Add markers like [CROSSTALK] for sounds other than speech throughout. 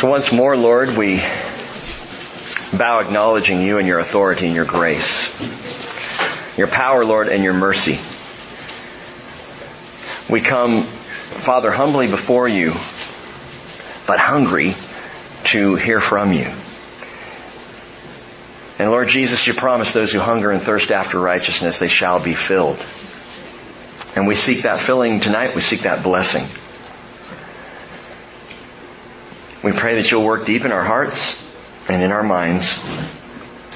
So once more, Lord, we bow acknowledging you and your authority and your grace. Your power, Lord, and your mercy. We come, Father, humbly before you, but hungry to hear from you. And Lord Jesus, you promise those who hunger and thirst after righteousness, they shall be filled. And we seek that filling tonight. We seek that blessing. We pray that you'll work deep in our hearts and in our minds,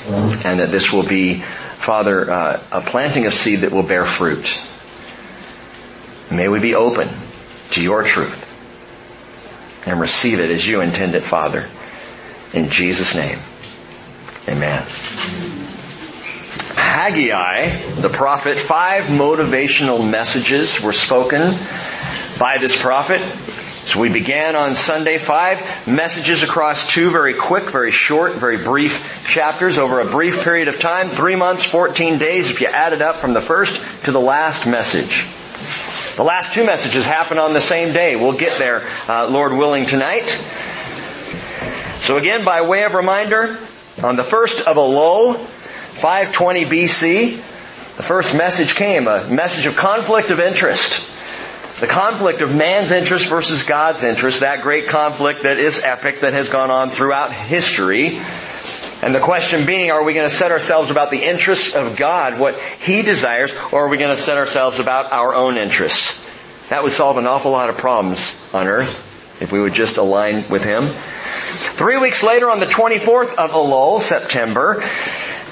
and that this will be, Father, uh, a planting of seed that will bear fruit. May we be open to your truth and receive it as you intend it, Father. In Jesus' name, amen. Haggai, the prophet, five motivational messages were spoken by this prophet. So we began on Sunday five messages across two very quick, very short, very brief chapters over a brief period of time, three months, 14 days if you add it up from the first to the last message. The last two messages happen on the same day. We'll get there, uh, Lord willing, tonight. So again, by way of reminder, on the first of Elul, 520 BC, the first message came, a message of conflict of interest. The conflict of man's interest versus God's interest, that great conflict that is epic, that has gone on throughout history. And the question being, are we going to set ourselves about the interests of God, what He desires, or are we going to set ourselves about our own interests? That would solve an awful lot of problems on earth if we would just align with Him. Three weeks later, on the 24th of Elul, September,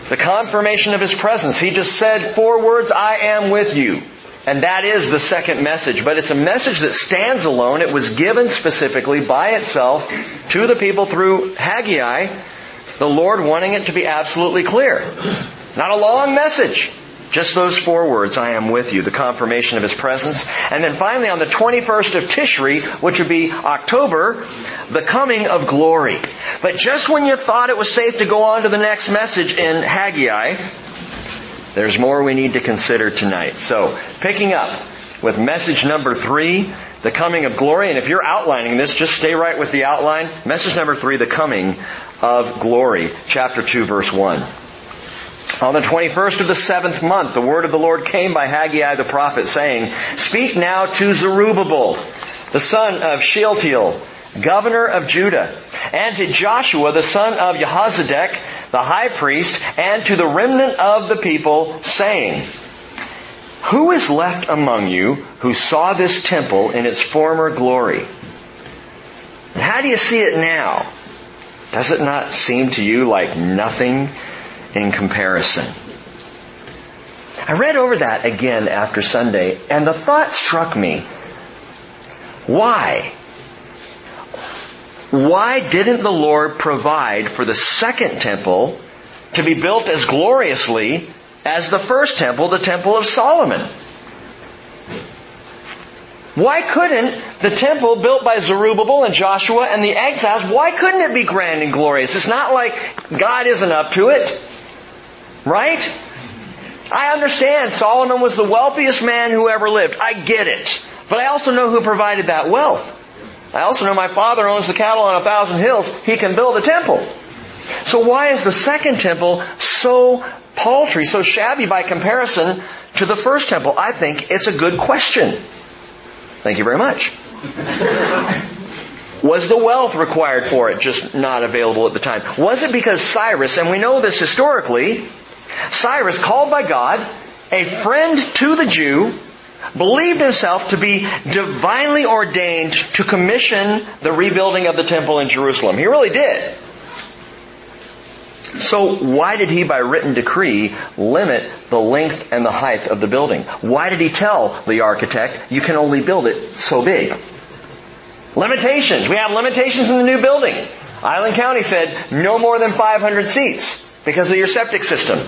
the confirmation of His presence. He just said four words, I am with you. And that is the second message. But it's a message that stands alone. It was given specifically by itself to the people through Haggai, the Lord wanting it to be absolutely clear. Not a long message. Just those four words, I am with you, the confirmation of His presence. And then finally on the 21st of Tishri, which would be October, the coming of glory. But just when you thought it was safe to go on to the next message in Haggai, there's more we need to consider tonight. So, picking up with message number three, the coming of glory. And if you're outlining this, just stay right with the outline. Message number three, the coming of glory. Chapter 2, verse 1. On the 21st of the seventh month, the word of the Lord came by Haggai the prophet saying, Speak now to Zerubbabel, the son of Shealtiel, governor of Judah, and to Joshua, the son of Jehozadak, the high priest, and to the remnant of the people, saying, Who is left among you who saw this temple in its former glory? How do you see it now? Does it not seem to you like nothing in comparison? I read over that again after Sunday, and the thought struck me. Why? Why didn't the Lord provide for the second temple to be built as gloriously as the first temple, the Temple of Solomon? Why couldn't the temple built by Zerubbabel and Joshua and the exiles, why couldn't it be grand and glorious? It's not like God isn't up to it. Right? I understand Solomon was the wealthiest man who ever lived. I get it. But I also know who provided that wealth. I also know my father owns the cattle on a thousand hills. He can build a temple. So why is the second temple so paltry, so shabby by comparison to the first temple? I think it's a good question. Thank you very much. [LAUGHS] Was the wealth required for it just not available at the time? Was it because Cyrus, and we know this historically, Cyrus called by God, a friend to the Jew, believed himself to be divinely ordained to commission the rebuilding of the temple in Jerusalem. He really did. So why did he by written decree limit the length and the height of the building? Why did he tell the architect, you can only build it so big? Limitations. We have limitations in the new building. Island County said no more than 500 seats because of your septic system.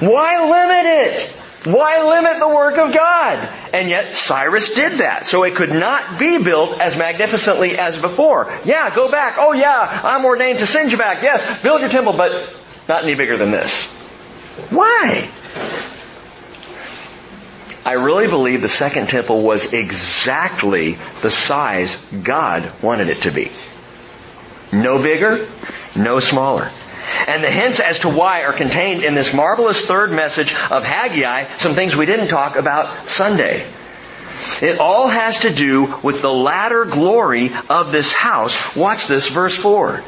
Why limit it? Why limit the work of God? And yet Cyrus did that. So it could not be built as magnificently as before. Yeah, go back. Oh yeah, I'm ordained to send you back. Yes, build your temple, but not any bigger than this. Why? I really believe the second temple was exactly the size God wanted it to be. No bigger, no smaller. And the hints as to why are contained in this marvelous third message of Haggai, some things we didn't talk about Sunday. It all has to do with the latter glory of this house. Watch this, verse 4.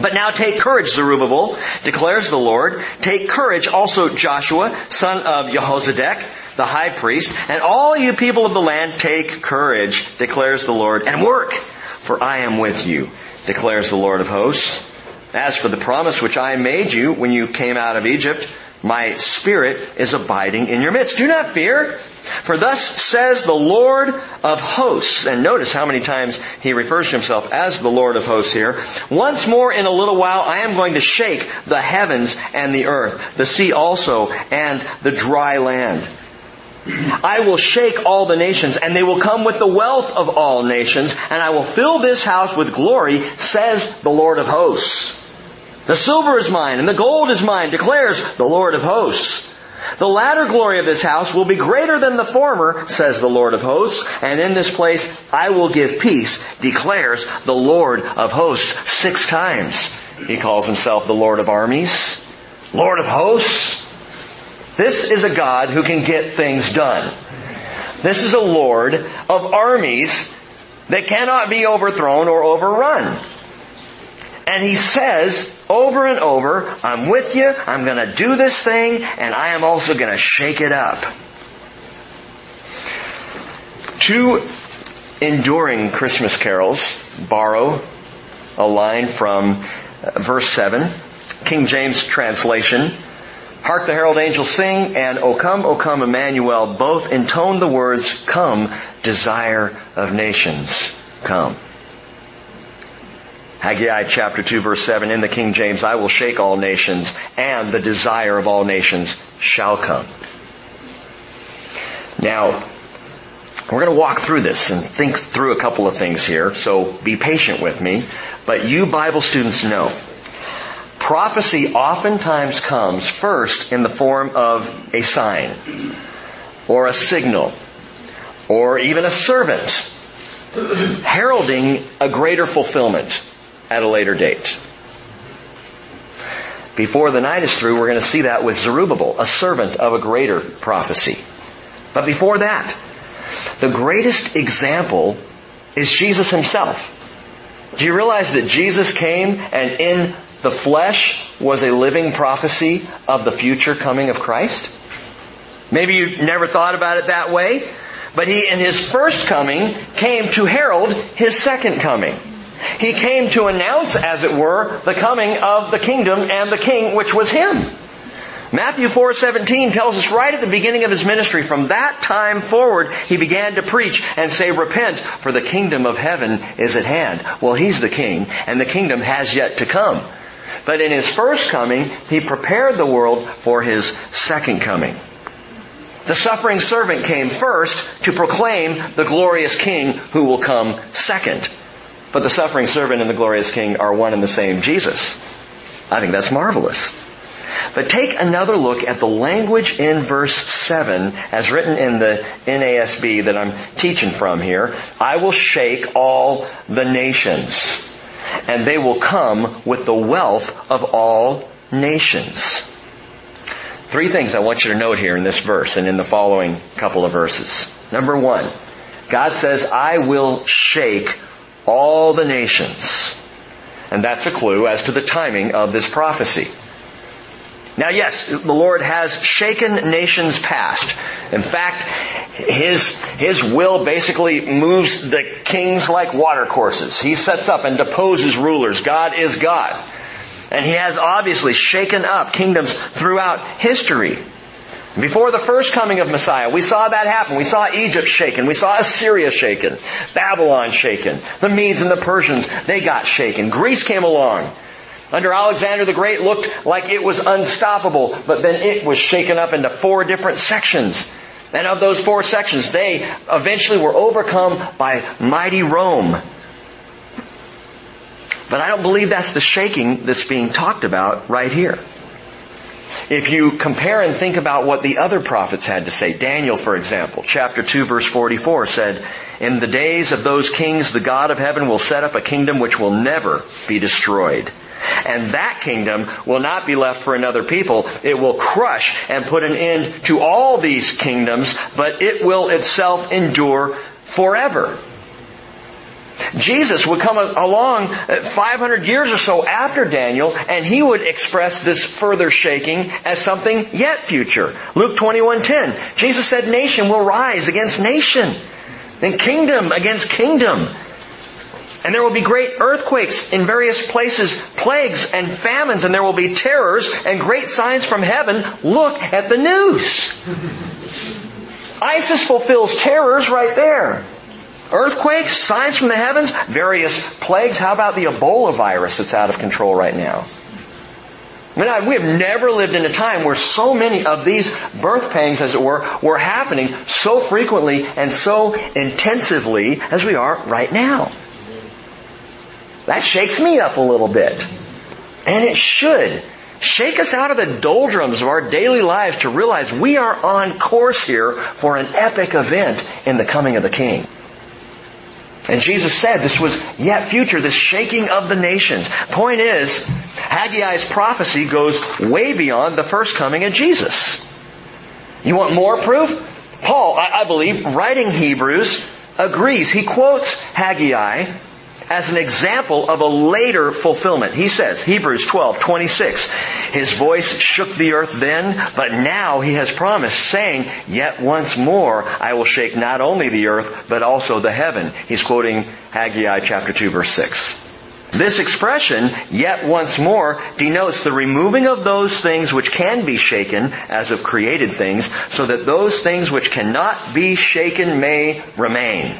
But now take courage, Zerubbabel, declares the Lord. Take courage also Joshua, son of Jehozadak, the high priest, and all you people of the land take courage, declares the Lord, and work, for I am with you, declares the Lord of hosts. As for the promise which I made you when you came out of Egypt, my spirit is abiding in your midst. Do not fear, for thus says the Lord of hosts. And notice how many times he refers to himself as the Lord of hosts here. Once more in a little while I am going to shake the heavens and the earth, the sea also, and the dry land. I will shake all the nations, and they will come with the wealth of all nations, and I will fill this house with glory, says the Lord of hosts. The silver is mine and the gold is mine, declares the Lord of hosts. The latter glory of this house will be greater than the former, says the Lord of hosts, and in this place I will give peace, declares the Lord of hosts. Six times he calls himself the Lord of armies, Lord of hosts. This is a God who can get things done. This is a Lord of armies that cannot be overthrown or overrun. And he says over and over, I'm with you, I'm going to do this thing, and I am also going to shake it up. Two enduring Christmas carols borrow a line from uh, verse 7, King James translation. Hark the herald angels sing, and O come, O come, Emmanuel, both intone the words, Come, desire of nations, come. Haggai chapter 2 verse 7 in the King James, I will shake all nations and the desire of all nations shall come. Now, we're going to walk through this and think through a couple of things here, so be patient with me. But you Bible students know, prophecy oftentimes comes first in the form of a sign, or a signal, or even a servant, heralding a greater fulfillment at a later date. Before the night is through, we're going to see that with Zerubbabel, a servant of a greater prophecy. But before that, the greatest example is Jesus himself. Do you realize that Jesus came and in the flesh was a living prophecy of the future coming of Christ? Maybe you've never thought about it that way, but he in his first coming came to herald his second coming. He came to announce, as it were, the coming of the kingdom and the king, which was him. Matthew 4:17 tells us right at the beginning of his ministry from that time forward he began to preach and say repent for the kingdom of heaven is at hand. Well, he's the king and the kingdom has yet to come. But in his first coming he prepared the world for his second coming. The suffering servant came first to proclaim the glorious king who will come second. But the suffering servant and the glorious king are one and the same Jesus. I think that's marvelous. But take another look at the language in verse 7 as written in the NASB that I'm teaching from here. I will shake all the nations and they will come with the wealth of all nations. Three things I want you to note here in this verse and in the following couple of verses. Number one, God says, I will shake all the nations. And that's a clue as to the timing of this prophecy. Now yes, the Lord has shaken nations past. In fact, His, His will basically moves the kings like watercourses. He sets up and deposes rulers. God is God. And He has obviously shaken up kingdoms throughout history. Before the first coming of Messiah, we saw that happen. We saw Egypt shaken. We saw Assyria shaken. Babylon shaken. The Medes and the Persians, they got shaken. Greece came along. Under Alexander the Great looked like it was unstoppable, but then it was shaken up into four different sections. And of those four sections, they eventually were overcome by mighty Rome. But I don't believe that's the shaking that's being talked about right here. If you compare and think about what the other prophets had to say, Daniel, for example, chapter 2 verse 44 said, In the days of those kings, the God of heaven will set up a kingdom which will never be destroyed. And that kingdom will not be left for another people. It will crush and put an end to all these kingdoms, but it will itself endure forever. Jesus would come along uh, 500 years or so after Daniel, and he would express this further shaking as something yet future. Luke 21:10. Jesus said, "Nation will rise against nation, and kingdom against kingdom." And there will be great earthquakes in various places, plagues and famines, and there will be terrors and great signs from heaven. Look at the news. ISIS fulfills terrors right there. Earthquakes, signs from the heavens, various plagues. How about the Ebola virus that's out of control right now? I mean, we have never lived in a time where so many of these birth pangs, as it were, were happening so frequently and so intensively as we are right now. That shakes me up a little bit. And it should shake us out of the doldrums of our daily lives to realize we are on course here for an epic event in the coming of the King. And Jesus said this was yet future, this shaking of the nations. Point is, Haggai's prophecy goes way beyond the first coming of Jesus. You want more proof? Paul, I, believe, writing Hebrews, agrees. He quotes Haggai as an example of a later fulfillment. He says, Hebrews 12, 26, His voice shook the earth then, but now He has promised, saying, Yet once more I will shake not only the earth, but also the heaven. He's quoting Haggai chapter 2 verse 6. This expression, yet once more, denotes the removing of those things which can be shaken as of created things, so that those things which cannot be shaken may remain.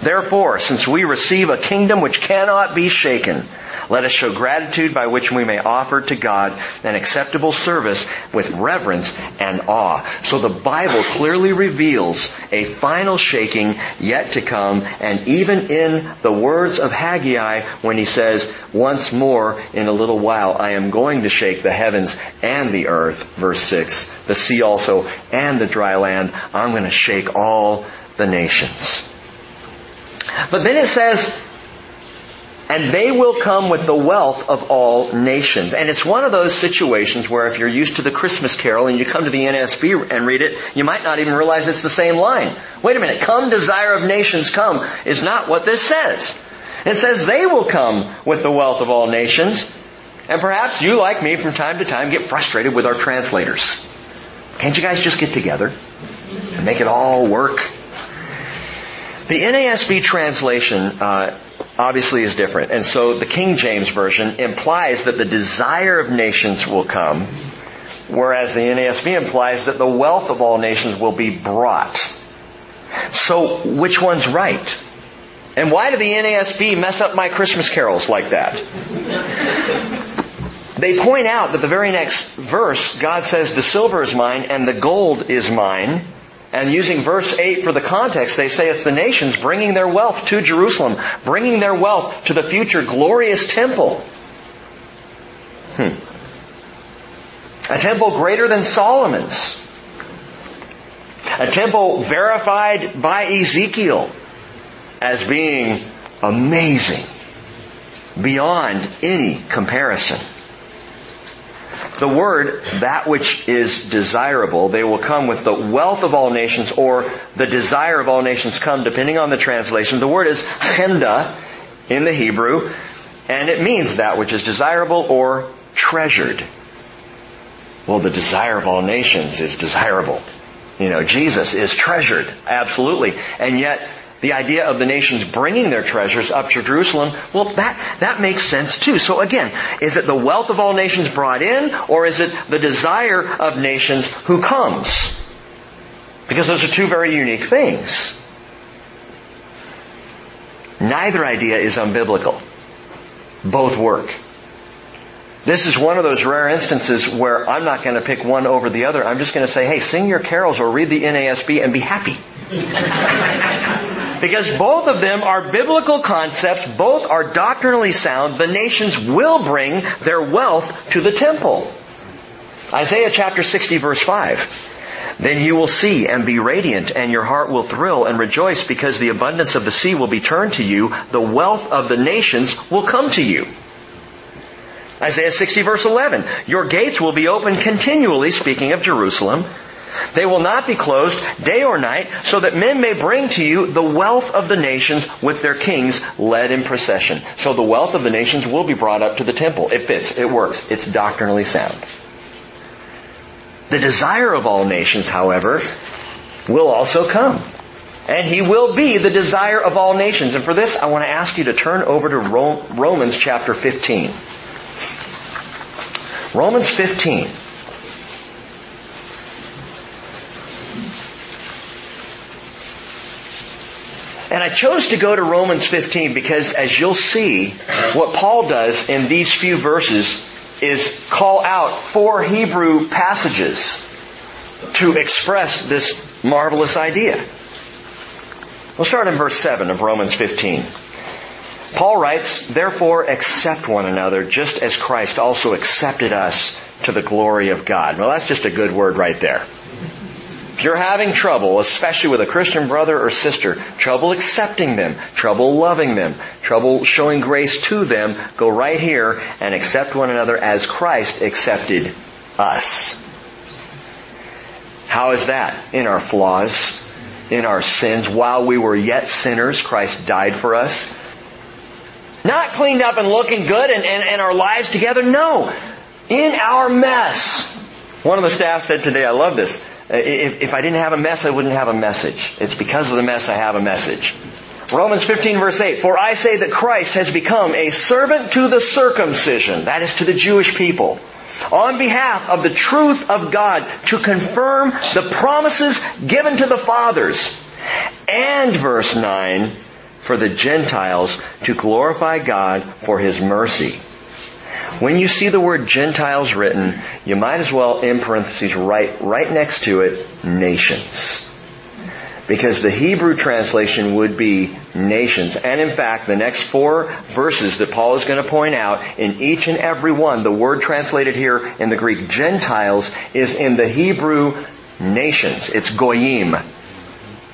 Therefore, since we receive a kingdom which cannot be shaken, let us show gratitude by which we may offer to God an acceptable service with reverence and awe. So the Bible clearly reveals a final shaking yet to come, and even in the words of Haggai when he says, once more in a little while I am going to shake the heavens and the earth, verse 6, the sea also and the dry land, I'm going to shake all the nations. But then it says, and they will come with the wealth of all nations. And it's one of those situations where if you're used to the Christmas carol and you come to the NSB and read it, you might not even realize it's the same line. Wait a minute, come desire of nations come is not what this says. It says they will come with the wealth of all nations. And perhaps you, like me, from time to time get frustrated with our translators. Can't you guys just get together and make it all work? The NASB translation uh, obviously is different, and so the King James version implies that the desire of nations will come, whereas the NASB implies that the wealth of all nations will be brought. So, which one's right? And why do the NASB mess up my Christmas carols like that? They point out that the very next verse, God says, the silver is mine and the gold is mine. And using verse 8 for the context, they say it's the nations bringing their wealth to Jerusalem, bringing their wealth to the future glorious temple. Hmm. A temple greater than Solomon's. A temple verified by Ezekiel as being amazing beyond any comparison the word, that which is desirable, they will come with the wealth of all nations or the desire of all nations come, depending on the translation. The word is chemdah in the Hebrew, and it means that which is desirable or treasured. Well, the desire of all nations is desirable. You know, Jesus is treasured, absolutely. And yet, the idea of the nations bringing their treasures up to Jerusalem, well, that, that makes sense too. So again, is it the wealth of all nations brought in, or is it the desire of nations who comes? Because those are two very unique things. Neither idea is unbiblical. Both work. This is one of those rare instances where I'm not going to pick one over the other. I'm just going to say, hey, sing your carols or read the NASB and be happy. [LAUGHS] because both of them are biblical concepts, both are doctrinally sound. The nations will bring their wealth to the temple. Isaiah chapter 60 verse 5. Then you will see and be radiant and your heart will thrill and rejoice because the abundance of the sea will be turned to you. The wealth of the nations will come to you. Isaiah 60 verse 11. Your gates will be open continually, speaking of Jerusalem. They will not be closed day or night, so that men may bring to you the wealth of the nations with their kings led in procession. So the wealth of the nations will be brought up to the temple. It fits. It works. It's doctrinally sound. The desire of all nations, however, will also come. And he will be the desire of all nations. And for this, I want to ask you to turn over to Romans chapter 15. Romans 15. And I chose to go to Romans 15 because as you'll see, what Paul does in these few verses is call out four Hebrew passages to express this marvelous idea. We'll start in verse 7 of Romans 15. Paul writes, Therefore accept one another just as Christ also accepted us to the glory of God. Well, that's just a good word right there. If you're having trouble, especially with a Christian brother or sister, trouble accepting them, trouble loving them, trouble showing grace to them, go right here and accept one another as Christ accepted us. How is that? In our flaws, in our sins. While we were yet sinners, Christ died for us. Not cleaned up and looking good and, and, and our lives together. No. In our mess. One of the staff said today, I love this. Uh, if, if I didn't have a mess, I wouldn't have a message. It's because of the mess I have a message. Romans 15 verse 8, For I say that Christ has become a servant to the circumcision, that is to the Jewish people, on behalf of the truth of God to confirm the promises given to the fathers. And verse 9, for the Gentiles to glorify God for His mercy. When you see the word Gentiles written, you might as well, in parentheses, write right next to it, nations. Because the Hebrew translation would be nations. And in fact, the next four verses that Paul is going to point out, in each and every one, the word translated here in the Greek Gentiles is in the Hebrew nations. It's goyim.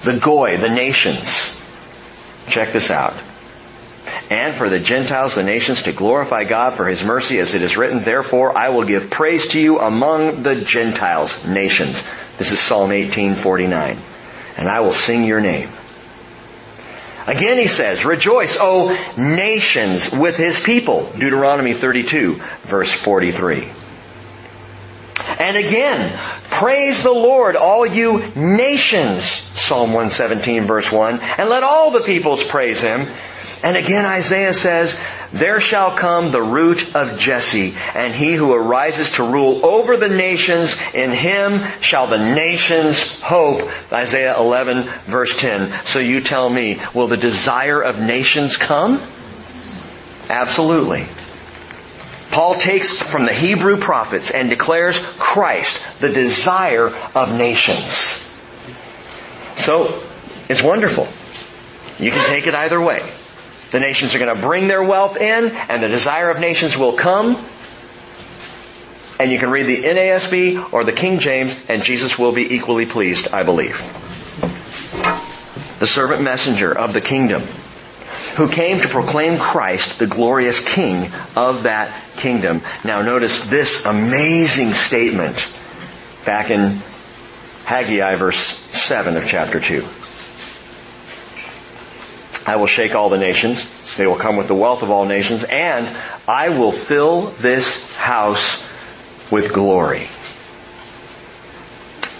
The goy, the nations. Check this out and for the Gentiles, the nations, to glorify God for His mercy, as it is written, Therefore I will give praise to you among the Gentiles, nations. This is Psalm 1849. And I will sing your name. Again he says, Rejoice, O nations, with His people. Deuteronomy 32, verse 43. And again, praise the Lord, all you nations, Psalm 117 verse 1, and let all the peoples praise Him. And again Isaiah says, There shall come the root of Jesse, and he who arises to rule over the nations, in him shall the nations hope. Isaiah 11 verse 10. So you tell me, will the desire of nations come? Absolutely. Paul takes from the Hebrew prophets and declares Christ the desire of nations. So, it's wonderful. You can take it either way. The nations are going to bring their wealth in, and the desire of nations will come. And you can read the NASB or the King James, and Jesus will be equally pleased, I believe. The servant messenger of the kingdom, who came to proclaim Christ, the glorious King of that kingdom. Now notice this amazing statement back in Haggai verse 7 of chapter 2. I will shake all the nations. They will come with the wealth of all nations and I will fill this house with glory.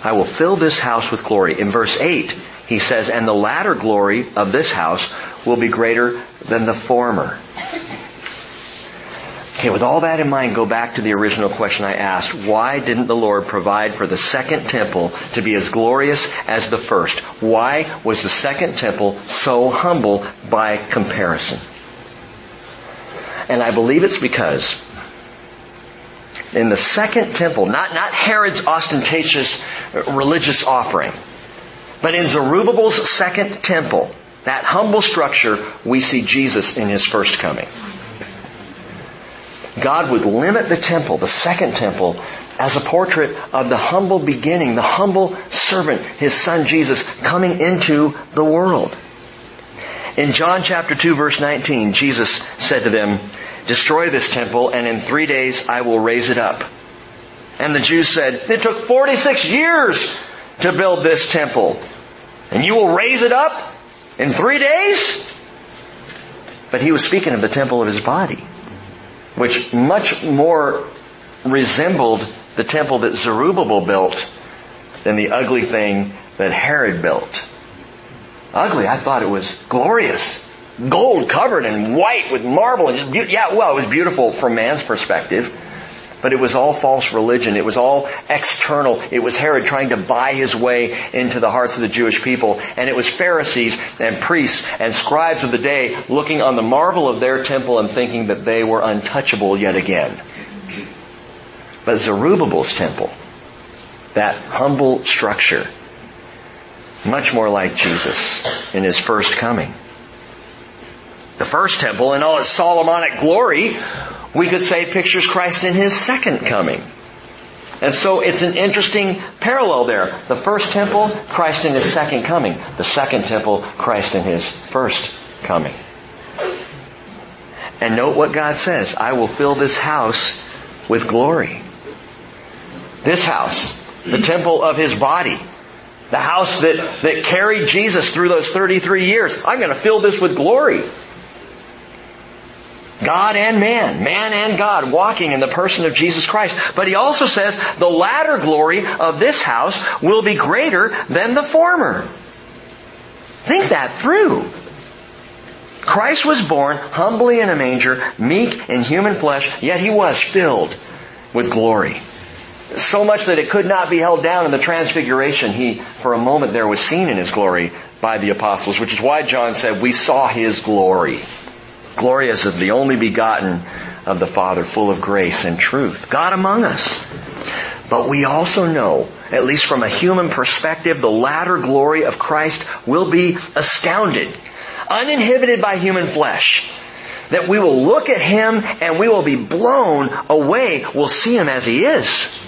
I will fill this house with glory. In verse 8, he says, and the latter glory of this house will be greater than the former. Okay, with all that in mind, go back to the original question I asked. Why didn't the Lord provide for the second temple to be as glorious as the first? Why was the second temple so humble by comparison? And I believe it's because in the second temple, not, not Herod's ostentatious religious offering, but in Zerubbabel's second temple, that humble structure, we see Jesus in his first coming. God would limit the temple, the second temple, as a portrait of the humble beginning, the humble servant, his son Jesus, coming into the world. In John chapter 2 verse 19, Jesus said to them, destroy this temple and in three days I will raise it up. And the Jews said, it took 46 years to build this temple and you will raise it up in three days? But he was speaking of the temple of his body, which much more resembled the temple that Zerubbabel built than the ugly thing that Herod built. Ugly, I thought it was glorious. Gold covered and white with marble. And yeah, well, it was beautiful from man's perspective. But it was all false religion. It was all external. It was Herod trying to buy his way into the hearts of the Jewish people. And it was Pharisees and priests and scribes of the day looking on the marvel of their temple and thinking that they were untouchable yet again. But Zerubbabel's temple, that humble structure, much more like Jesus in his first coming. The first temple in all its Solomonic glory, we could say pictures Christ in his second coming. And so it's an interesting parallel there. The first temple, Christ in his second coming. The second temple, Christ in his first coming. And note what God says. I will fill this house with glory. This house, the temple of his body, the house that, that carried Jesus through those 33 years. I'm going to fill this with glory. God and man, man and God walking in the person of Jesus Christ. But he also says the latter glory of this house will be greater than the former. Think that through. Christ was born humbly in a manger, meek in human flesh, yet he was filled with glory. So much that it could not be held down in the transfiguration. He, for a moment there, was seen in his glory by the apostles, which is why John said, we saw his glory. Glorious as the only begotten of the Father, full of grace and truth. God among us. But we also know, at least from a human perspective, the latter glory of Christ will be astounded, uninhibited by human flesh. That we will look at Him and we will be blown away. We'll see Him as He is.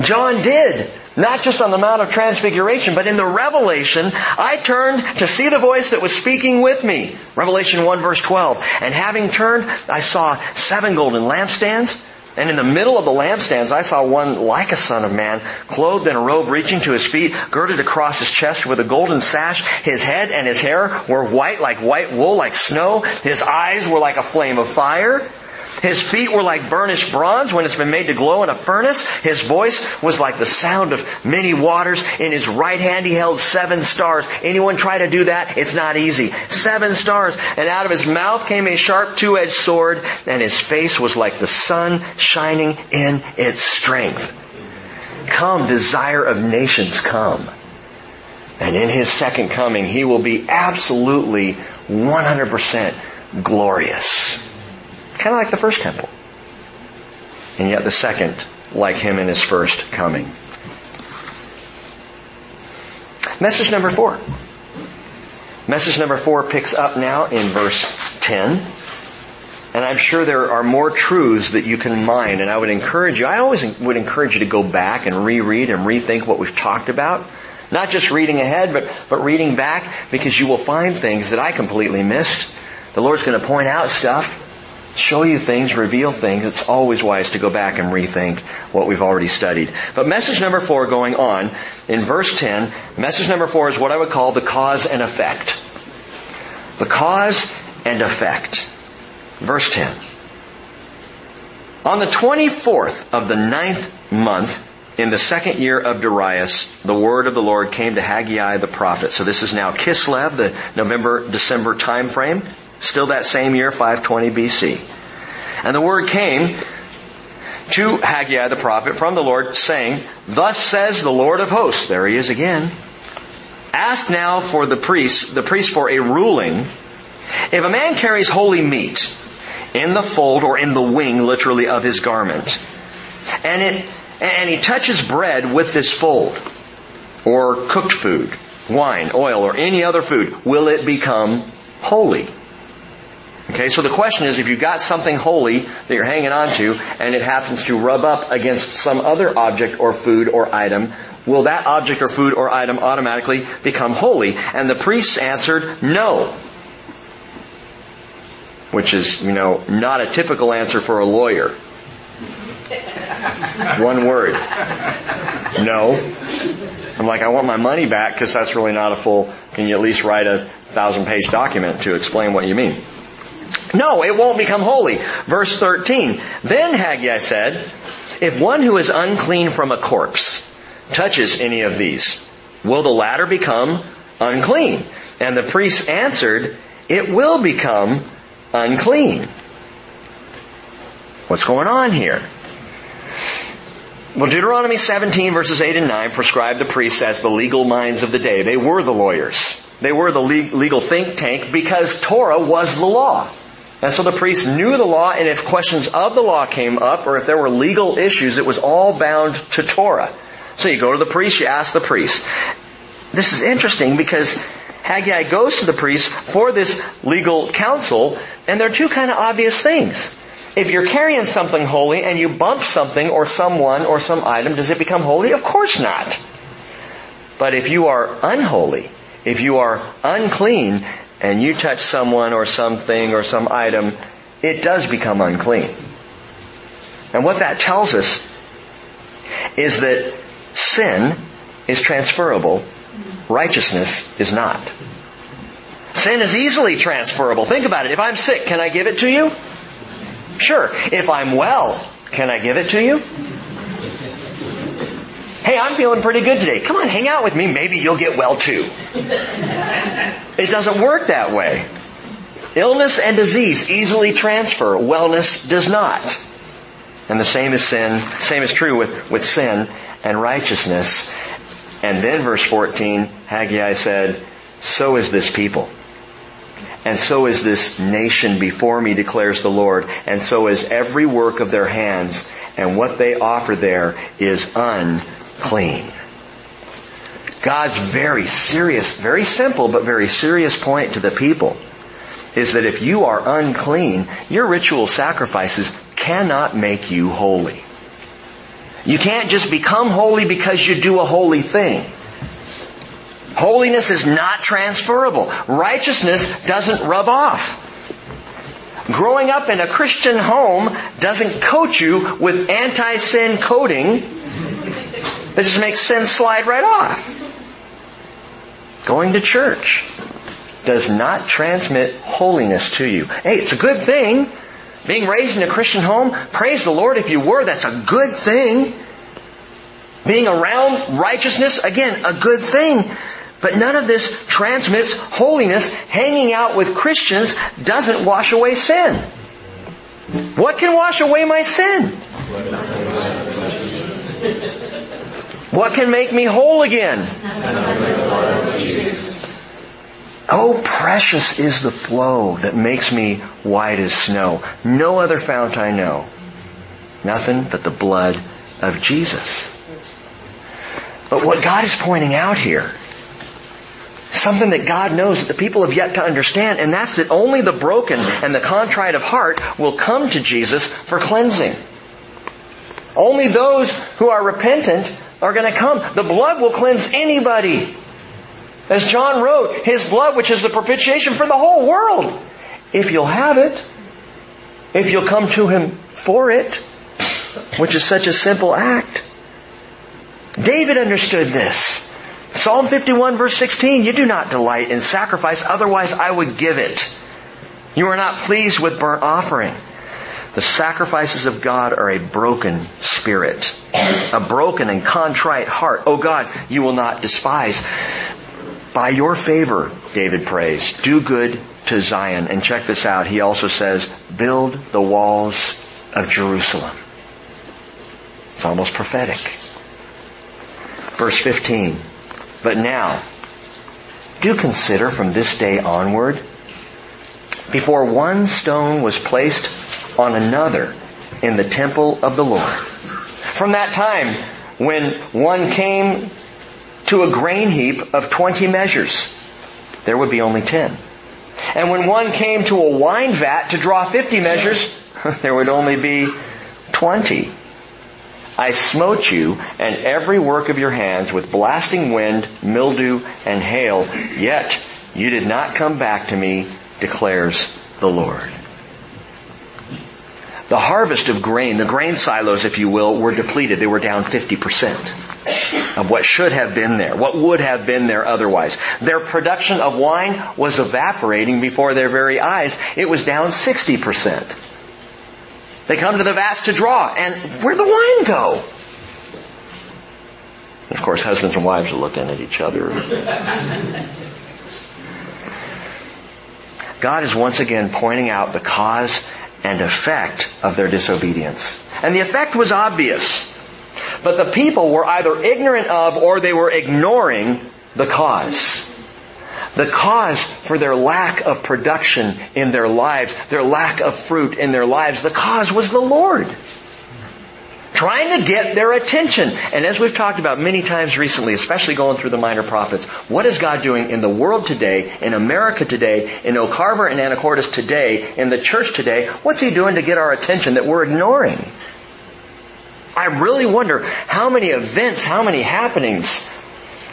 John did. Not just on the Mount of Transfiguration, but in the Revelation, I turned to see the voice that was speaking with me. Revelation 1 verse 12. And having turned, I saw seven golden lampstands, and in the middle of the lampstands, I saw one like a son of man, clothed in a robe reaching to his feet, girded across his chest with a golden sash. His head and his hair were white like white wool, like snow. His eyes were like a flame of fire. His feet were like burnished bronze when it's been made to glow in a furnace. His voice was like the sound of many waters. In his right hand he held seven stars. Anyone try to do that? It's not easy. Seven stars. And out of his mouth came a sharp two-edged sword and his face was like the sun shining in its strength. Come, desire of nations, come. And in his second coming, he will be absolutely 100% glorious. Kind of like the first temple. And yet the second, like him in his first coming. Message number four. Message number four picks up now in verse 10. And I'm sure there are more truths that you can mine. And I would encourage you, I always would encourage you to go back and reread and rethink what we've talked about. Not just reading ahead, but, but reading back because you will find things that I completely missed. The Lord's going to point out stuff show you things, reveal things, it's always wise to go back and rethink what we've already studied. But message number four going on, in verse 10, message number four is what I would call the cause and effect. The cause and effect. Verse 10. On the 24th of the ninth month, in the second year of Darius, the word of the Lord came to Haggai the prophet. So this is now Kislev, the November-December time frame. Still that same year, 520 BC. And the word came to Haggai the prophet from the Lord saying, Thus says the Lord of hosts. There he is again. Ask now for the priest, the priest for a ruling. If a man carries holy meat in the fold or in the wing, literally, of his garment, and it, and he touches bread with this fold, or cooked food, wine, oil, or any other food, will it become holy? Okay, so the question is if you've got something holy that you're hanging on to and it happens to rub up against some other object or food or item, will that object or food or item automatically become holy? And the priests answered, no. Which is, you know, not a typical answer for a lawyer. One word. No. I'm like, I want my money back because that's really not a full, can you at least write a thousand page document to explain what you mean? No, it won't become holy. Verse 13. Then Haggai said, if one who is unclean from a corpse touches any of these, will the latter become unclean? And the priest answered, it will become unclean. What's going on here? Well, Deuteronomy 17 verses 8 and 9 prescribe the priests as the legal minds of the day. They were the lawyers. They were the legal think tank because Torah was the law. And so the priests knew the law, and if questions of the law came up, or if there were legal issues, it was all bound to Torah. So you go to the priest, you ask the priest. This is interesting because Haggai goes to the priest for this legal counsel, and there are two kind of obvious things. If you're carrying something holy and you bump something or someone or some item, does it become holy? Of course not. But if you are unholy, if you are unclean, and you touch someone or something or some item, it does become unclean. And what that tells us is that sin is transferable, righteousness is not. Sin is easily transferable. Think about it. If I'm sick, can I give it to you? Sure. If I'm well, can I give it to you? Hey, I'm feeling pretty good today. Come on, hang out with me. Maybe you'll get well too. It doesn't work that way. Illness and disease easily transfer. Wellness does not. And the same is sin, same is true with, with sin and righteousness. And then verse 14, Haggai said, so is this people. And so is this nation before me, declares the Lord. And so is every work of their hands. And what they offer there is unclean clean. God's very serious, very simple, but very serious point to the people is that if you are unclean, your ritual sacrifices cannot make you holy. You can't just become holy because you do a holy thing. Holiness is not transferable. Righteousness doesn't rub off. Growing up in a Christian home doesn't coat you with anti-sin coating that just makes sin slide right off. Going to church does not transmit holiness to you. Hey, it's a good thing. Being raised in a Christian home, praise the Lord if you were, that's a good thing. Being around righteousness, again, a good thing. But none of this transmits holiness. Hanging out with Christians doesn't wash away sin. What can wash away my sin? What can make me whole again? Oh, precious is the flow that makes me white as snow. No other fount I know. Nothing but the blood of Jesus. But what God is pointing out here, something that God knows that the people have yet to understand, and that's that only the broken and the contrite of heart will come to Jesus for cleansing. Only those who are repentant are going to come. The blood will cleanse anybody. As John wrote, His blood, which is the propitiation for the whole world. If you'll have it, if you'll come to Him for it, which is such a simple act. David understood this. Psalm 51 verse 16, you do not delight in sacrifice, otherwise I would give it. You are not pleased with burnt offering. The sacrifices of God are a broken spirit, a broken and contrite heart. Oh God, you will not despise. By your favor, David prays, do good to Zion. And check this out. He also says, build the walls of Jerusalem. It's almost prophetic. Verse 15. But now, do consider from this day onward, before one stone was placed on another in the temple of the Lord. From that time, when one came to a grain heap of 20 measures, there would be only 10. And when one came to a wine vat to draw 50 measures, [LAUGHS] there would only be 20. I smote you and every work of your hands with blasting wind, mildew, and hail, yet you did not come back to me, declares the Lord. The harvest of grain, the grain silos, if you will, were depleted. They were down 50% of what should have been there, what would have been there otherwise. Their production of wine was evaporating before their very eyes. It was down 60%. They come to the vats to draw, and where'd the wine go? of course, husbands and wives are looking at each other. God is once again pointing out the cause and effect of their disobedience. And the effect was obvious. But the people were either ignorant of or they were ignoring the cause. The cause for their lack of production in their lives, their lack of fruit in their lives, the cause was the Lord. Trying to get their attention. And as we've talked about many times recently, especially going through the minor prophets, what is God doing in the world today, in America today, in Oak Harbor and Anacortes today, in the church today? What's He doing to get our attention that we're ignoring? I really wonder how many events, how many happenings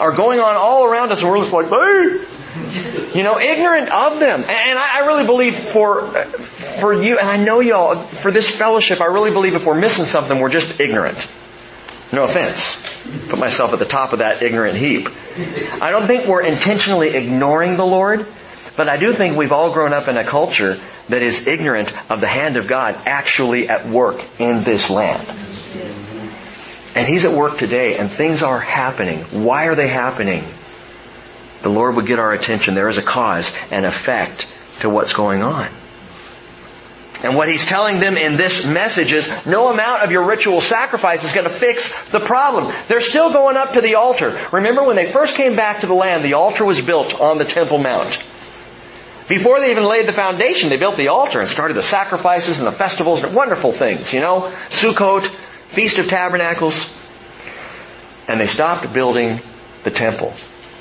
are going on all around us and we're just like, hey, you know, ignorant of them. And I really believe for, for you, and I know y'all, for this fellowship, I really believe if we're missing something, we're just ignorant. No offense. Put myself at the top of that ignorant heap. I don't think we're intentionally ignoring the Lord, but I do think we've all grown up in a culture that is ignorant of the hand of God actually at work in this land. And He's at work today and things are happening. Why are they happening? the Lord would get our attention. There is a cause and effect to what's going on. And what he's telling them in this message is no amount of your ritual sacrifice is going to fix the problem. They're still going up to the altar. Remember when they first came back to the land, the altar was built on the Temple Mount. Before they even laid the foundation, they built the altar and started the sacrifices and the festivals and wonderful things, you know? Sukkot, Feast of Tabernacles. And they stopped building the temple.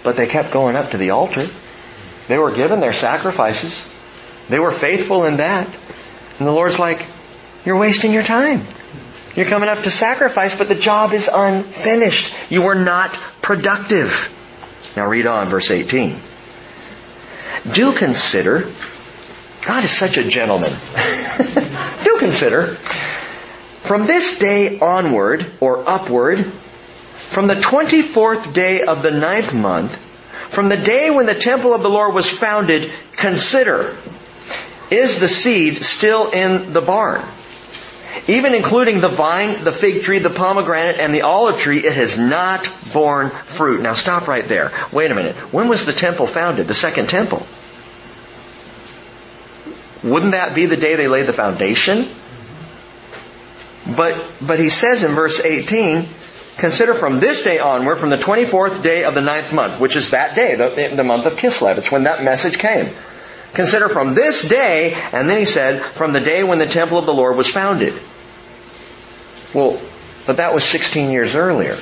But they kept going up to the altar. They were given their sacrifices. They were faithful in that. And the Lord's like, you're wasting your time. You're coming up to sacrifice, but the job is unfinished. You are not productive. Now read on, verse 18. Do consider, God is such a gentleman. [LAUGHS] Do consider, from this day onward or upward, from the 24th day of the ninth month, from the day when the temple of the Lord was founded, consider, is the seed still in the barn? Even including the vine, the fig tree, the pomegranate, and the olive tree, it has not borne fruit. Now stop right there. Wait a minute. When was the temple founded? The second temple. Wouldn't that be the day they laid the foundation? But, but he says in verse 18, Consider from this day onward, from the 24th day of the ninth month, which is that day, the, the month of Kislev. It's when that message came. Consider from this day, and then he said, from the day when the temple of the Lord was founded. Well, but that was 16 years earlier.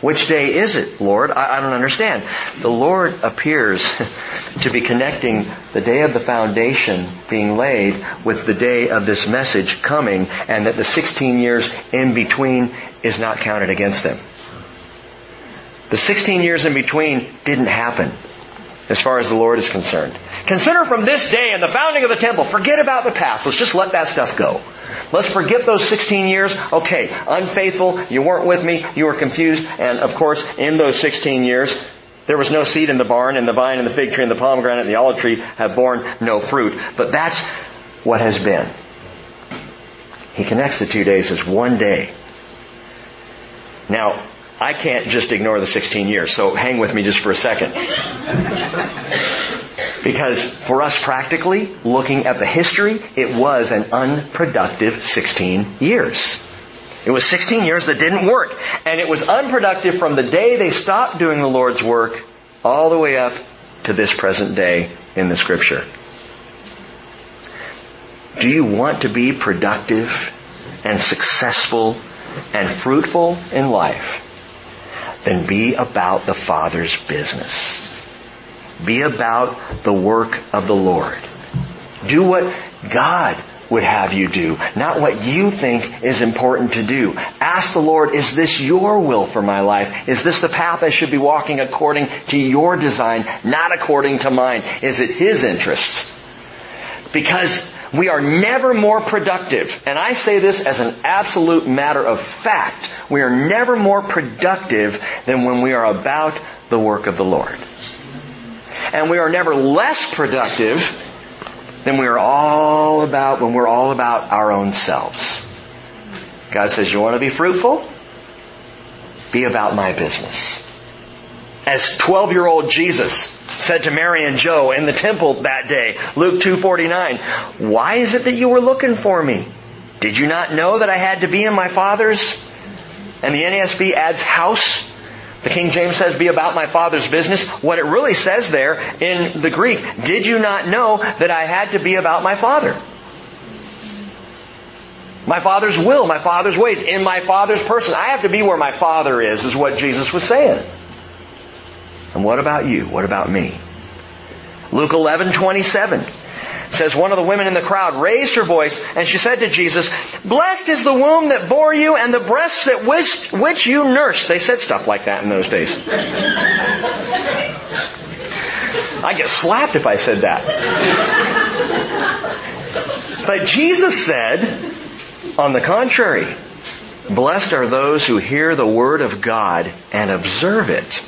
Which day is it, Lord? I, I, don't understand. The Lord appears [LAUGHS] to be connecting the day of the foundation being laid with the day of this message coming and that the 16 years in between is not counted against them. The 16 years in between didn't happen as far as the Lord is concerned. Consider from this day and the founding of the temple, forget about the past. Let's just let that stuff go. Let's forget those 16 years. Okay, unfaithful, you weren't with me, you were confused, and of course, in those 16 years, there was no seed in the barn, and the vine and the fig tree and the pomegranate and the olive tree have borne no fruit. But that's what has been. He connects the two days as one day. Now, I can't just ignore the 16 years, so hang with me just for a second. Because for us practically, looking at the history, it was an unproductive 16 years. It was 16 years that didn't work. And it was unproductive from the day they stopped doing the Lord's work all the way up to this present day in the scripture. Do you want to be productive and successful and fruitful in life? Then be about the Father's business. Be about the work of the Lord. Do what God would have you do, not what you think is important to do. Ask the Lord, is this your will for my life? Is this the path I should be walking according to your design, not according to mine? Is it His interests? Because we are never more productive, and I say this as an absolute matter of fact, we are never more productive than when we are about the work of the Lord. And we are never less productive than we are all about when we're all about our own selves. God says, you want to be fruitful? Be about my business. As 12 year old Jesus said to Mary and Joe in the temple that day, Luke 2.49, why is it that you were looking for me? Did you not know that I had to be in my father's? And the NASB adds house the King James says, be about my Father's business. What it really says there in the Greek, did you not know that I had to be about my Father? My Father's will, my Father's ways, in my Father's person. I have to be where my Father is, is what Jesus was saying. And what about you? What about me? Luke 11, 27 says one of the women in the crowd raised her voice and she said to Jesus, Blessed is the womb that bore you and the breasts that which, which you nursed. They said stuff like that in those days. I get slapped if I said that. But Jesus said, on the contrary, blessed are those who hear the word of God and observe it.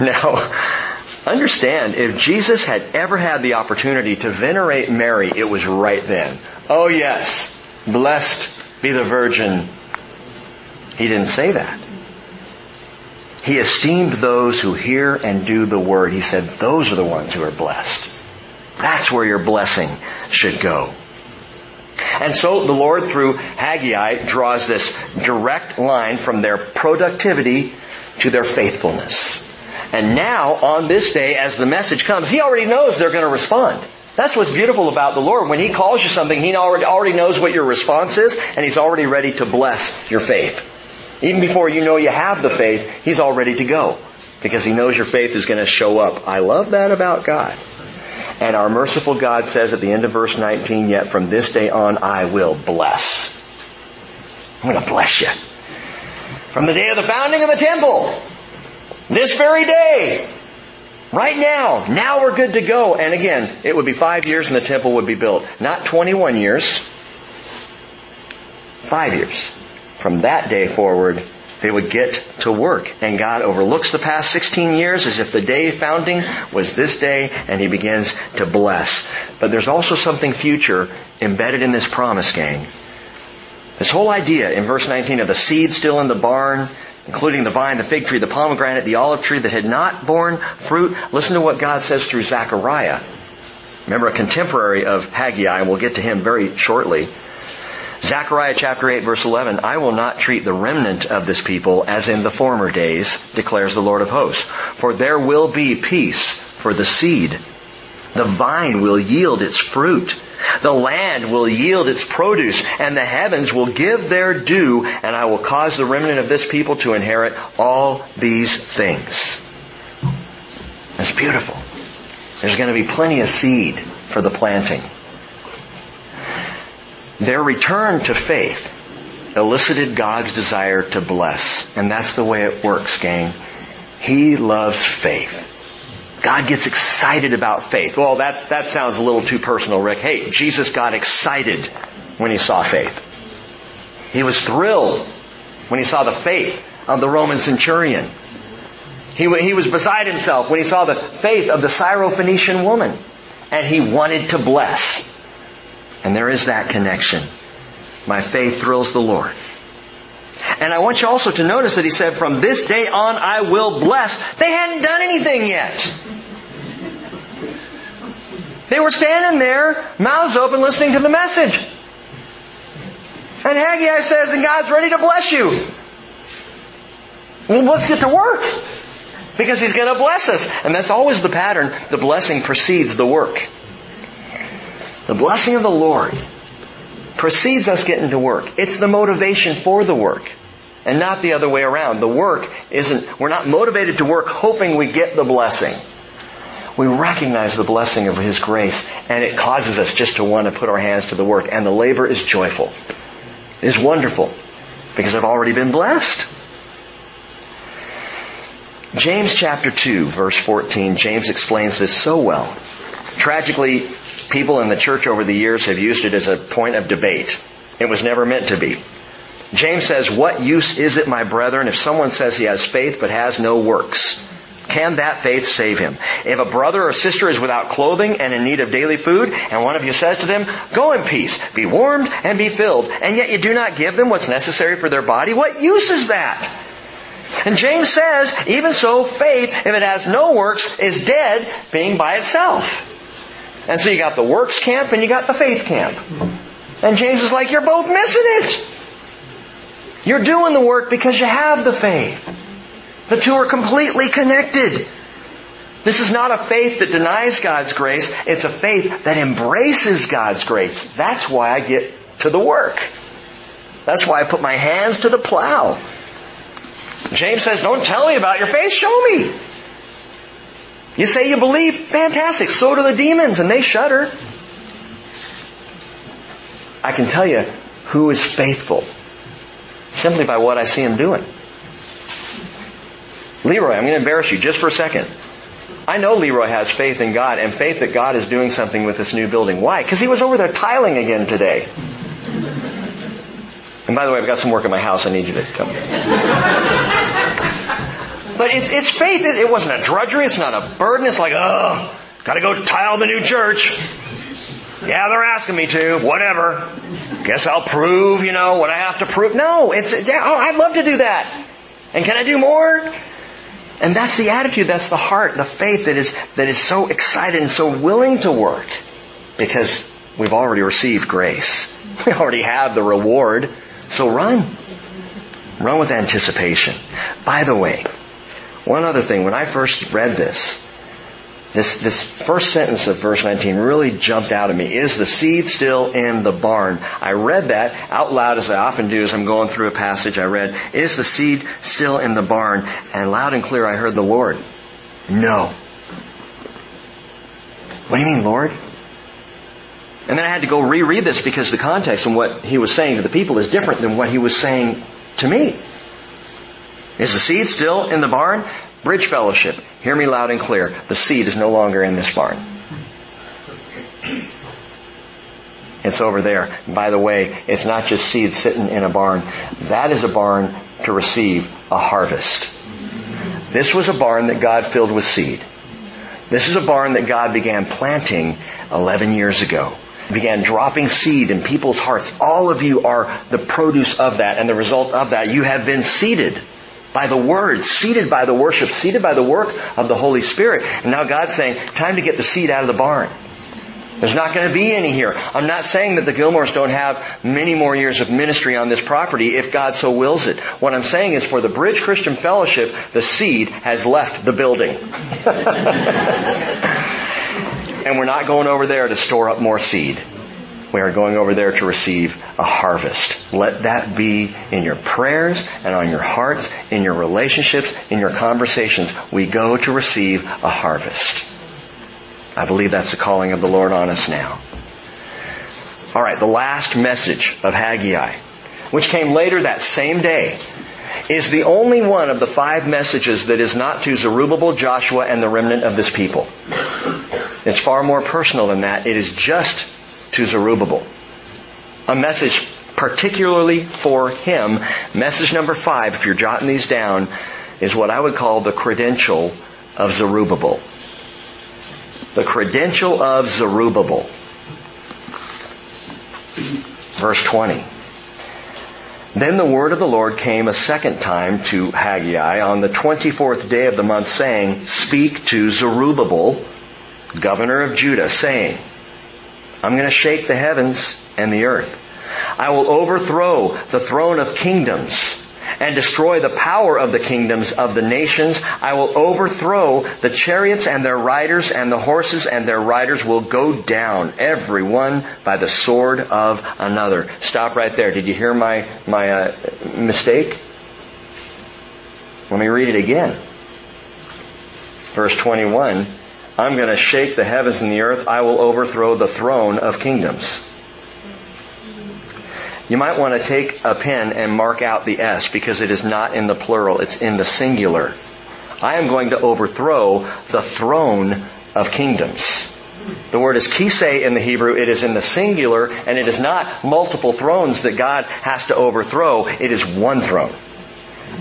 Now, Understand, if Jesus had ever had the opportunity to venerate Mary, it was right then. Oh yes, blessed be the Virgin. He didn't say that. He esteemed those who hear and do the word. He said, those are the ones who are blessed. That's where your blessing should go. And so the Lord through Haggai draws this direct line from their productivity to their faithfulness. And now, on this day, as the message comes, He already knows they're going to respond. That's what's beautiful about the Lord. When He calls you something, He already, already knows what your response is, and He's already ready to bless your faith. Even before you know you have the faith, He's all ready to go. Because He knows your faith is going to show up. I love that about God. And our merciful God says at the end of verse 19, yet from this day on I will bless. I'm going to bless you. From the day of the founding of the temple this very day. Right now. Now we're good to go. And again, it would be five years and the temple would be built. Not 21 years. Five years. From that day forward, they would get to work. And God overlooks the past 16 years as if the day founding was this day and He begins to bless. But there's also something future embedded in this promise, gang. This whole idea in verse 19 of the seed still in the barn, including the vine, the fig tree, the pomegranate, the olive tree that had not borne fruit. Listen to what God says through Zechariah. Remember, a contemporary of Haggai, and we'll get to him very shortly. Zechariah chapter 8 verse 11, I will not treat the remnant of this people as in the former days, declares the Lord of hosts. For there will be peace for the seed. The vine will yield its fruit the land will yield its produce and the heavens will give their due and I will cause the remnant of this people to inherit all these things. That's beautiful. There's going to be plenty of seed for the planting. Their return to faith elicited God's desire to bless. And that's the way it works, gang. He loves faith. God gets excited about faith. Well, that, that sounds a little too personal, Rick. Hey, Jesus got excited when he saw faith. He was thrilled when he saw the faith of the Roman centurion. He, he was beside himself when he saw the faith of the Syrophoenician woman. And he wanted to bless. And there is that connection. My faith thrills the Lord. And I want you also to notice that he said, from this day on I will bless. They hadn't done anything yet. They were standing there, mouths open, listening to the message. And Haggai says, and God's ready to bless you. Well, let's get to work. Because He's going to bless us. And that's always the pattern. The blessing precedes the work. The blessing of the Lord precedes us getting to work. It's the motivation for the work. And not the other way around. The work isn't, we're not motivated to work hoping we get the blessing. we recognize the blessing of His grace and it causes us just to want to put our hands to the work and the labor is joyful. It is wonderful because I've already been blessed. James chapter 2 verse 14, James explains this so well. Tragically, people in the church over the years have used it as a point of debate. It was never meant to be. James says, what use is it, my brethren, if someone says he has faith but has no works? Can that faith save him? If a brother or sister is without clothing and in need of daily food, and one of you says to them, go in peace, be warmed and be filled, and yet you do not give them what's necessary for their body, what use is that? And James says, even so, faith, if it has no works, is dead being by itself. And so you got the works camp and you got the faith camp. And James is like, you're both missing it. You're doing the work because you have the faith. The two are completely connected. This is not a faith that denies God's grace. It's a faith that embraces God's grace. That's why I get to the work. That's why I put my hands to the plow. James says, don't tell me about your faith, show me. You say you believe, fantastic. So do the demons and they shudder. I can tell you who is faithful simply by what I see him doing. Leroy, I'm going to embarrass you just for a second. I know Leroy has faith in God and faith that God is doing something with this new building. Why? Because he was over there tiling again today. And by the way, I've got some work at my house. I need you to come. But it's, it's faith. It wasn't a drudgery. It's not a burden. It's like, oh, gotta go tile the new church. Yeah, they're asking me to. Whatever. Guess I'll prove, you know, what I have to prove. No, it's, yeah, oh, I'd love to do that. And can I do more? And that's the attitude, that's the heart, the faith that is, that is so excited and so willing to work because we've already received grace. [LAUGHS] We already have the reward. So run. Run with anticipation. By the way, one other thing, when I first read this, this, this first sentence of verse 19 really jumped out at me. Is the seed still in the barn? I read that out loud as I often do as I'm going through a passage. I read, is the seed still in the barn? And loud and clear I heard the Lord. No. What do you mean, Lord? And then I had to go reread this because the context and what he was saying to the people is different than what he was saying to me. Is the seed still in the barn? Bridge Fellowship, hear me loud and clear. The seed is no longer in this barn. It's over there. By the way, it's not just seed sitting in a barn. That is a barn to receive a harvest. This was a barn that God filled with seed. This is a barn that God began planting 11 years ago. Began dropping seed in people's hearts. All of you are the produce of that and the result of that. You have been seeded by the Word, seeded by the worship, seeded by the work of the Holy Spirit. And now God's saying, time to get the seed out of the barn. There's not going to be any here. I'm not saying that the Gilmores don't have many more years of ministry on this property if God so wills it. What I'm saying is for the Bridge Christian Fellowship, the seed has left the building. [LAUGHS] and we're not going over there to store up more seed. We are going over there to receive a harvest. Let that be in your prayers and on your hearts, in your relationships, in your conversations. We go to receive a harvest. I believe that's the calling of the Lord on us now. Alright, the last message of Haggai, which came later that same day, is the only one of the five messages that is not to Zerubbabel, Joshua, and the remnant of this people. It's far more personal than that. It is just to Zerubbabel. A message particularly for him. Message number five, if you're jotting these down, is what I would call the credential of Zerubbabel. The credential of Zerubbabel. Verse 20. Then the word of the Lord came a second time to Haggai on the 24th day of the month saying, Speak to Zerubbabel, governor of Judah, saying, I'm going to shake the heavens and the earth. I will overthrow the throne of kingdoms and destroy the power of the kingdoms of the nations. I will overthrow the chariots and their riders and the horses and their riders will go down, every one by the sword of another. Stop right there. Did you hear my, my uh, mistake? Let me read it again. Verse 21. I'm going to shake the heavens and the earth. I will overthrow the throne of kingdoms. You might want to take a pen and mark out the S because it is not in the plural, it's in the singular. I am going to overthrow the throne of kingdoms. The word is kise in the Hebrew. It is in the singular, and it is not multiple thrones that God has to overthrow. It is one throne.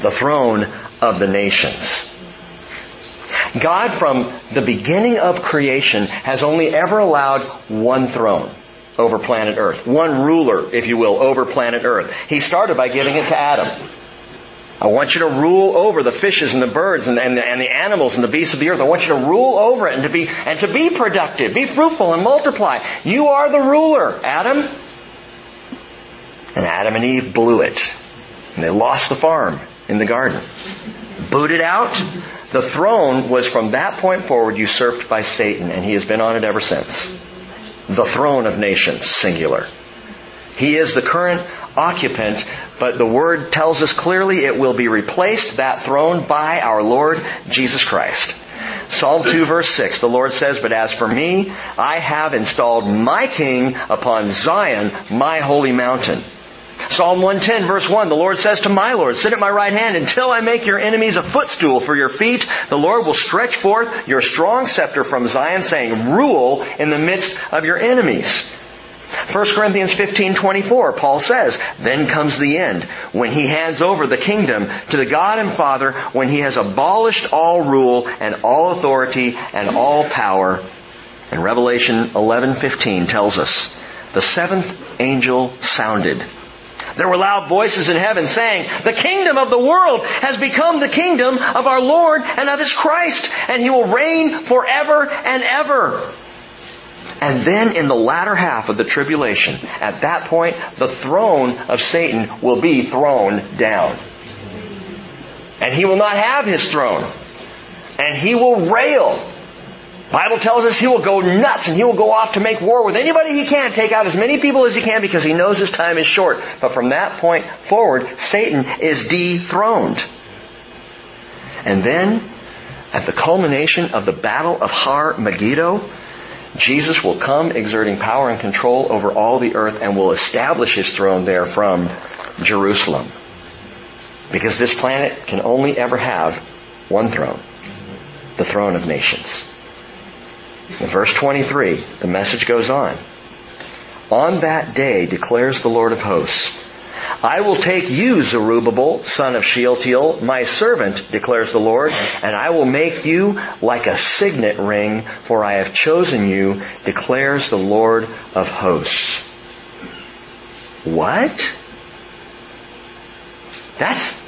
The throne of the nations. God from the beginning of creation has only ever allowed one throne over planet Earth. One ruler, if you will, over planet Earth. He started by giving it to Adam. I want you to rule over the fishes and the birds and, and, the, and the animals and the beasts of the earth. I want you to rule over it and to be and to be productive, be fruitful and multiply. You are the ruler, Adam. And Adam and Eve blew it. And they lost the farm in the garden. Booted out. The throne was from that point forward usurped by Satan, and he has been on it ever since. The throne of nations, singular. He is the current occupant, but the word tells us clearly it will be replaced, that throne, by our Lord Jesus Christ. Psalm 2 verse 6, the Lord says, But as for me, I have installed my king upon Zion, my holy mountain. Psalm 110 verse 1, the Lord says to my Lord, sit at my right hand until I make your enemies a footstool for your feet. The Lord will stretch forth your strong scepter from Zion saying, rule in the midst of your enemies. 1 Corinthians 15:24 Paul says, "Then comes the end, when he hands over the kingdom to the God and Father, when he has abolished all rule and all authority and all power." And Revelation 11:15 tells us, "The seventh angel sounded. There were loud voices in heaven saying, The kingdom of the world has become the kingdom of our Lord and of His Christ, and He will reign forever and ever. And then in the latter half of the tribulation, at that point, the throne of Satan will be thrown down. And he will not have his throne. And he will rail. Bible tells us he will go nuts and he will go off to make war with anybody he can, take out as many people as he can because he knows his time is short. But from that point forward, Satan is dethroned. And then, at the culmination of the battle of Har Megiddo, Jesus will come exerting power and control over all the earth and will establish his throne there from Jerusalem. Because this planet can only ever have one throne. The throne of nations. In verse 23, the message goes on. On that day, declares the Lord of hosts, I will take you, Zerubbabel, son of Shealtiel, my servant, declares the Lord, and I will make you like a signet ring, for I have chosen you, declares the Lord of hosts. What? That's,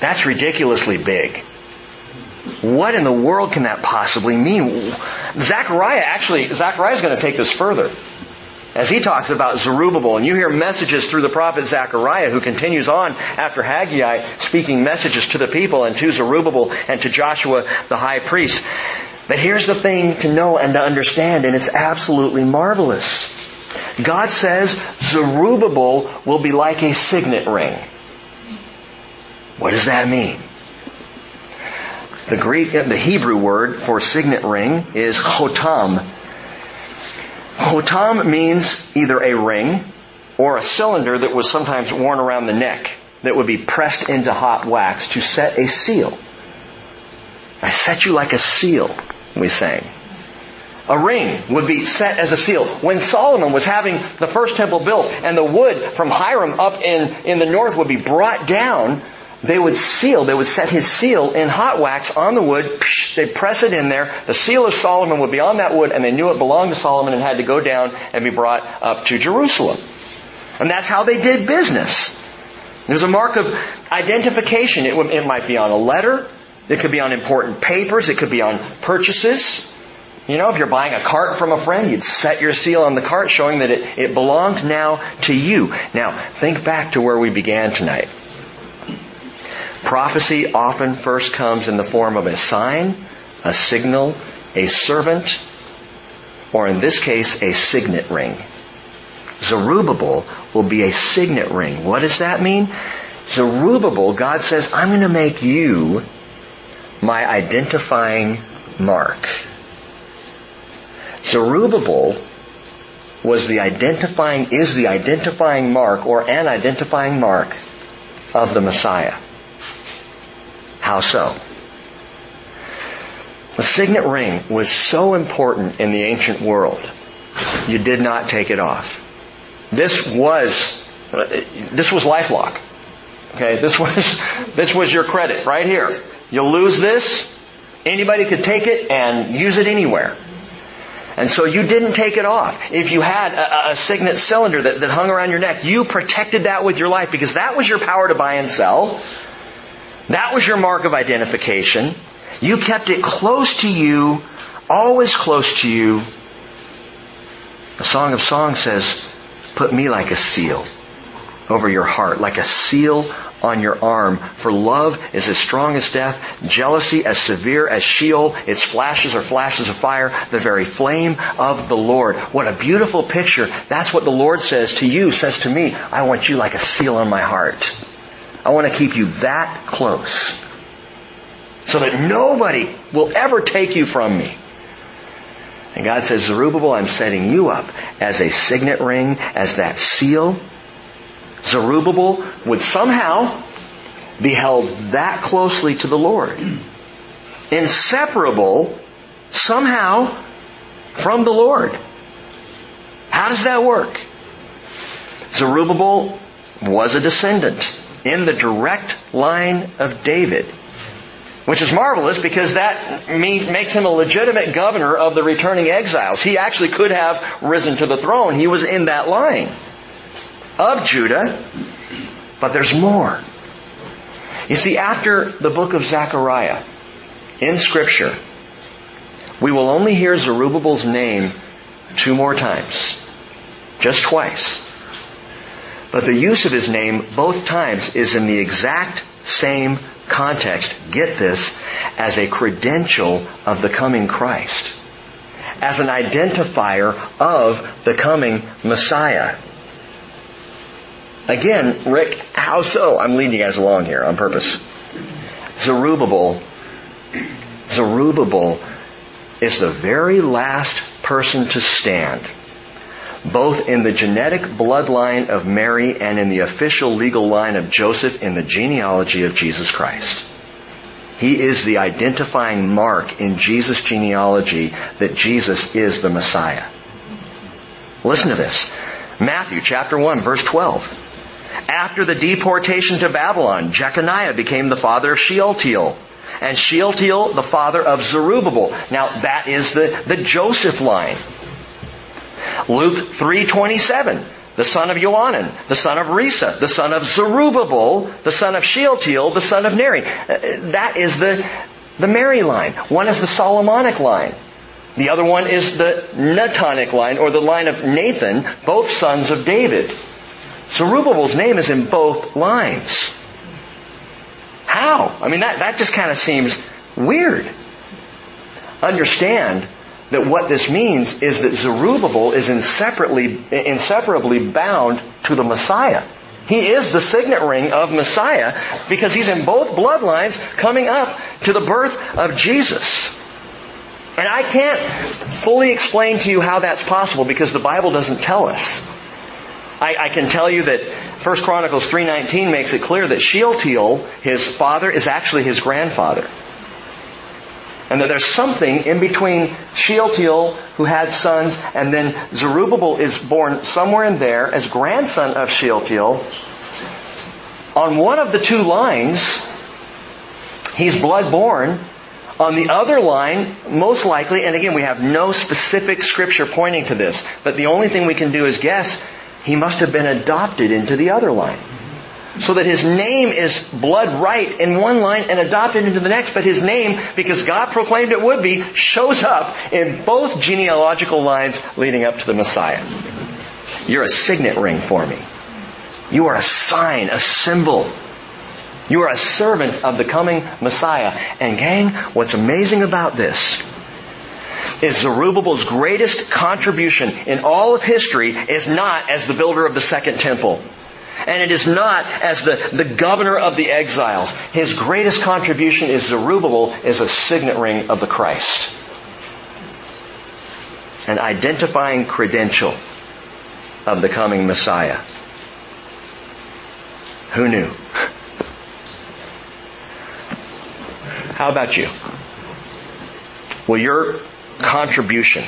that's ridiculously big. What in the world can that possibly mean? Zechariah, actually, Zechariah is going to take this further as he talks about Zerubbabel, and you hear messages through the prophet Zechariah, who continues on after Haggai, speaking messages to the people and to Zerubbabel and to Joshua the high priest. But here's the thing to know and to understand, and it's absolutely marvelous. God says Zerubbabel will be like a signet ring. What does that mean? The Greek, uh, the Hebrew word for signet ring is chotam, Hotam means either a ring or a cylinder that was sometimes worn around the neck that would be pressed into hot wax to set a seal. I set you like a seal, we sang. A ring would be set as a seal. When Solomon was having the first temple built and the wood from Hiram up in, in the north would be brought down, they would seal, they would set his seal in hot wax on the wood, they'd press it in there, the seal of Solomon would be on that wood, and they knew it belonged to Solomon and had to go down and be brought up to Jerusalem. And that's how they did business. There's a mark of identification. It, it might be on a letter, it could be on important papers, it could be on purchases. You know, if you're buying a cart from a friend, you'd set your seal on the cart showing that it, it belonged now to you. Now, think back to where we began tonight. Prophecy often first comes in the form of a sign, a signal, a servant, or in this case, a signet ring. Zerubbabel will be a signet ring. What does that mean? Zerubbabel, God says, I'm going to make you my identifying mark. Zerubbabel was the identifying, is the identifying mark or an identifying mark of the Messiah. How so? The signet ring was so important in the ancient world, you did not take it off. This was, this was LifeLock. Okay, this was, [LAUGHS] this was your credit right here. You'll lose this, anybody could take it and use it anywhere. And so you didn't take it off. If you had a, a signet cylinder that, that hung around your neck, you protected that with your life because that was your power to buy and sell. That was your mark of identification. You kept it close to you, always close to you. The Song of Songs says, put me like a seal over your heart, like a seal on your arm. For love is as strong as death, jealousy as severe as Sheol. Its flashes are flashes of fire, the very flame of the Lord. What a beautiful picture. That's what the Lord says to you, says to me. I want you like a seal on my heart. I want to keep you that close. So that nobody will ever take you from me. And God says, Zerubbabel, I'm setting you up as a signet ring, as that seal Zerubbabel would somehow be held that closely to the Lord. Inseparable somehow from the Lord. How does that work? Zerubbabel was a descendant in the direct line of David. Which is marvelous because that makes him a legitimate governor of the returning exiles. He actually could have risen to the throne. He was in that line of Judah, but there's more. You see, after the book of Zechariah, in scripture, we will only hear Zerubbabel's name two more times. Just twice. But the use of his name both times is in the exact same context, get this, as a credential of the coming Christ. As an identifier of the coming Messiah. Again, Rick, how so? I'm leading you guys along here on purpose. Zerubbabel, Zerubbabel is the very last person to stand, both in the genetic bloodline of Mary and in the official legal line of Joseph in the genealogy of Jesus Christ. He is the identifying mark in Jesus' genealogy that Jesus is the Messiah. Listen to this. Matthew chapter 1 verse 12. After the deportation to Babylon, Jeconiah became the father of Shealtiel. And Shealtiel, the father of Zerubbabel. Now that is the, the Joseph line. Luke 3.27, the son of Johanan, the son of Rhesa, the son of Zerubbabel, the son of Shealtiel, the son of Neri. Uh, that is the, the Mary line. One is the Solomonic line. The other one is the Natanic line, or the line of Nathan, both sons of David. Zerubbabel's name is in both lines. How? I mean, that, that just kind of seems weird. Understand that what this means is that Zerubbabel is inseparably, inseparably bound to the Messiah. He is the signet ring of Messiah because he's in both bloodlines coming up to the birth of Jesus. And I can't fully explain to you how that's possible because the Bible doesn't tell us. I, I can tell you that 1 Chronicles 3.19 makes it clear that Shealtiel, his father, is actually his grandfather. And that there's something in between Shealtiel, who had sons, and then Zerubbabel is born somewhere in there as grandson of Shealtiel. On one of the two lines, he's blood born. On the other line, most likely, and again, we have no specific scripture pointing to this, but the only thing we can do is guess he must have been adopted into the other line. So that his name is blood right in one line and adopted into the next, but his name, because God proclaimed it would be, shows up in both genealogical lines leading up to the Messiah. You're a signet ring for me. You are a sign, a symbol. You are a servant of the coming Messiah. And gang, what's amazing about this is Zerubbabel's greatest contribution in all of history is not as the builder of the second temple. And it is not as the, the governor of the exiles. His greatest contribution is Zerubbabel is a signet ring of the Christ. an identifying credential of the coming Messiah. Who knew? How about you? Will your contribution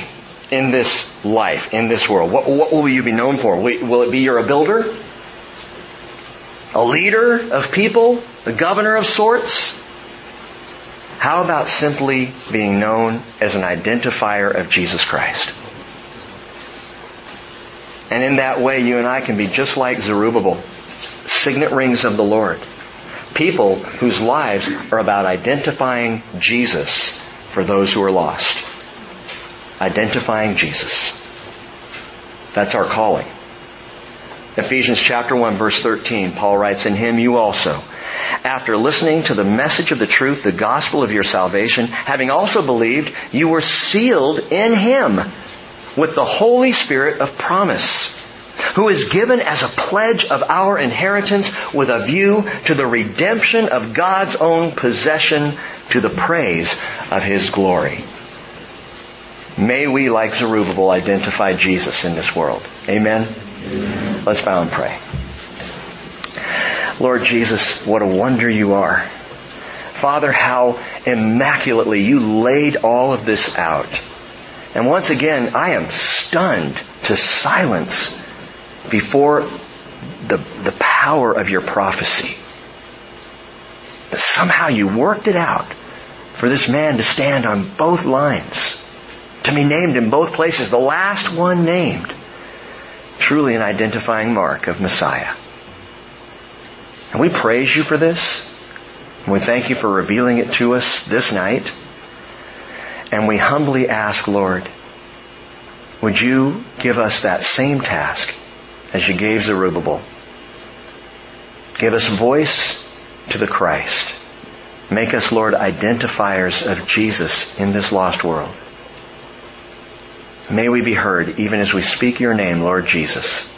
in this life, in this world, what, what will you be known for? Will it be you're a builder? A leader of people? A governor of sorts? How about simply being known as an identifier of Jesus Christ? And in that way, you and I can be just like Zerubbabel, signet rings of the Lord. People whose lives are about identifying Jesus for those who are lost. Identifying Jesus. That's our calling. Ephesians chapter 1 verse 13, Paul writes, In him you also, after listening to the message of the truth, the gospel of your salvation, having also believed, you were sealed in him with the Holy Spirit of promise, who is given as a pledge of our inheritance with a view to the redemption of God's own possession to the praise of His glory. May we, like Zerubbabel, identify Jesus in this world. Amen? Amen. Let's bow and pray. Lord Jesus, what a wonder you are. Father, how immaculately you laid all of this out. And once again, I am stunned to silence before the, the power of your prophecy. But somehow you worked it out for this man to stand on both lines, to be named in both places, the last one named. Truly an identifying mark of Messiah. And we praise you for this. And we thank you for revealing it to us this night. And we humbly ask, Lord, would you give us that same task as you gave Zerubbabel? Give us voice to the Christ. Make us, Lord, identifiers of Jesus in this lost world. May we be heard even as we speak your name, Lord Jesus.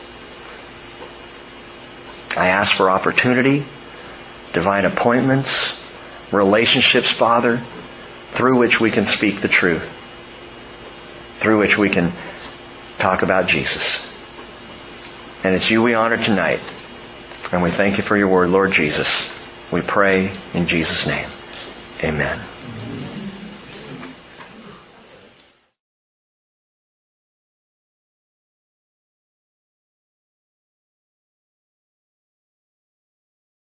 I ask for opportunity, divine appointments, relationships, Father, through which we can speak the truth, through which we can talk about Jesus. And it's you we honor tonight. And we thank you for your word, Lord Jesus. We pray in Jesus' name. Amen.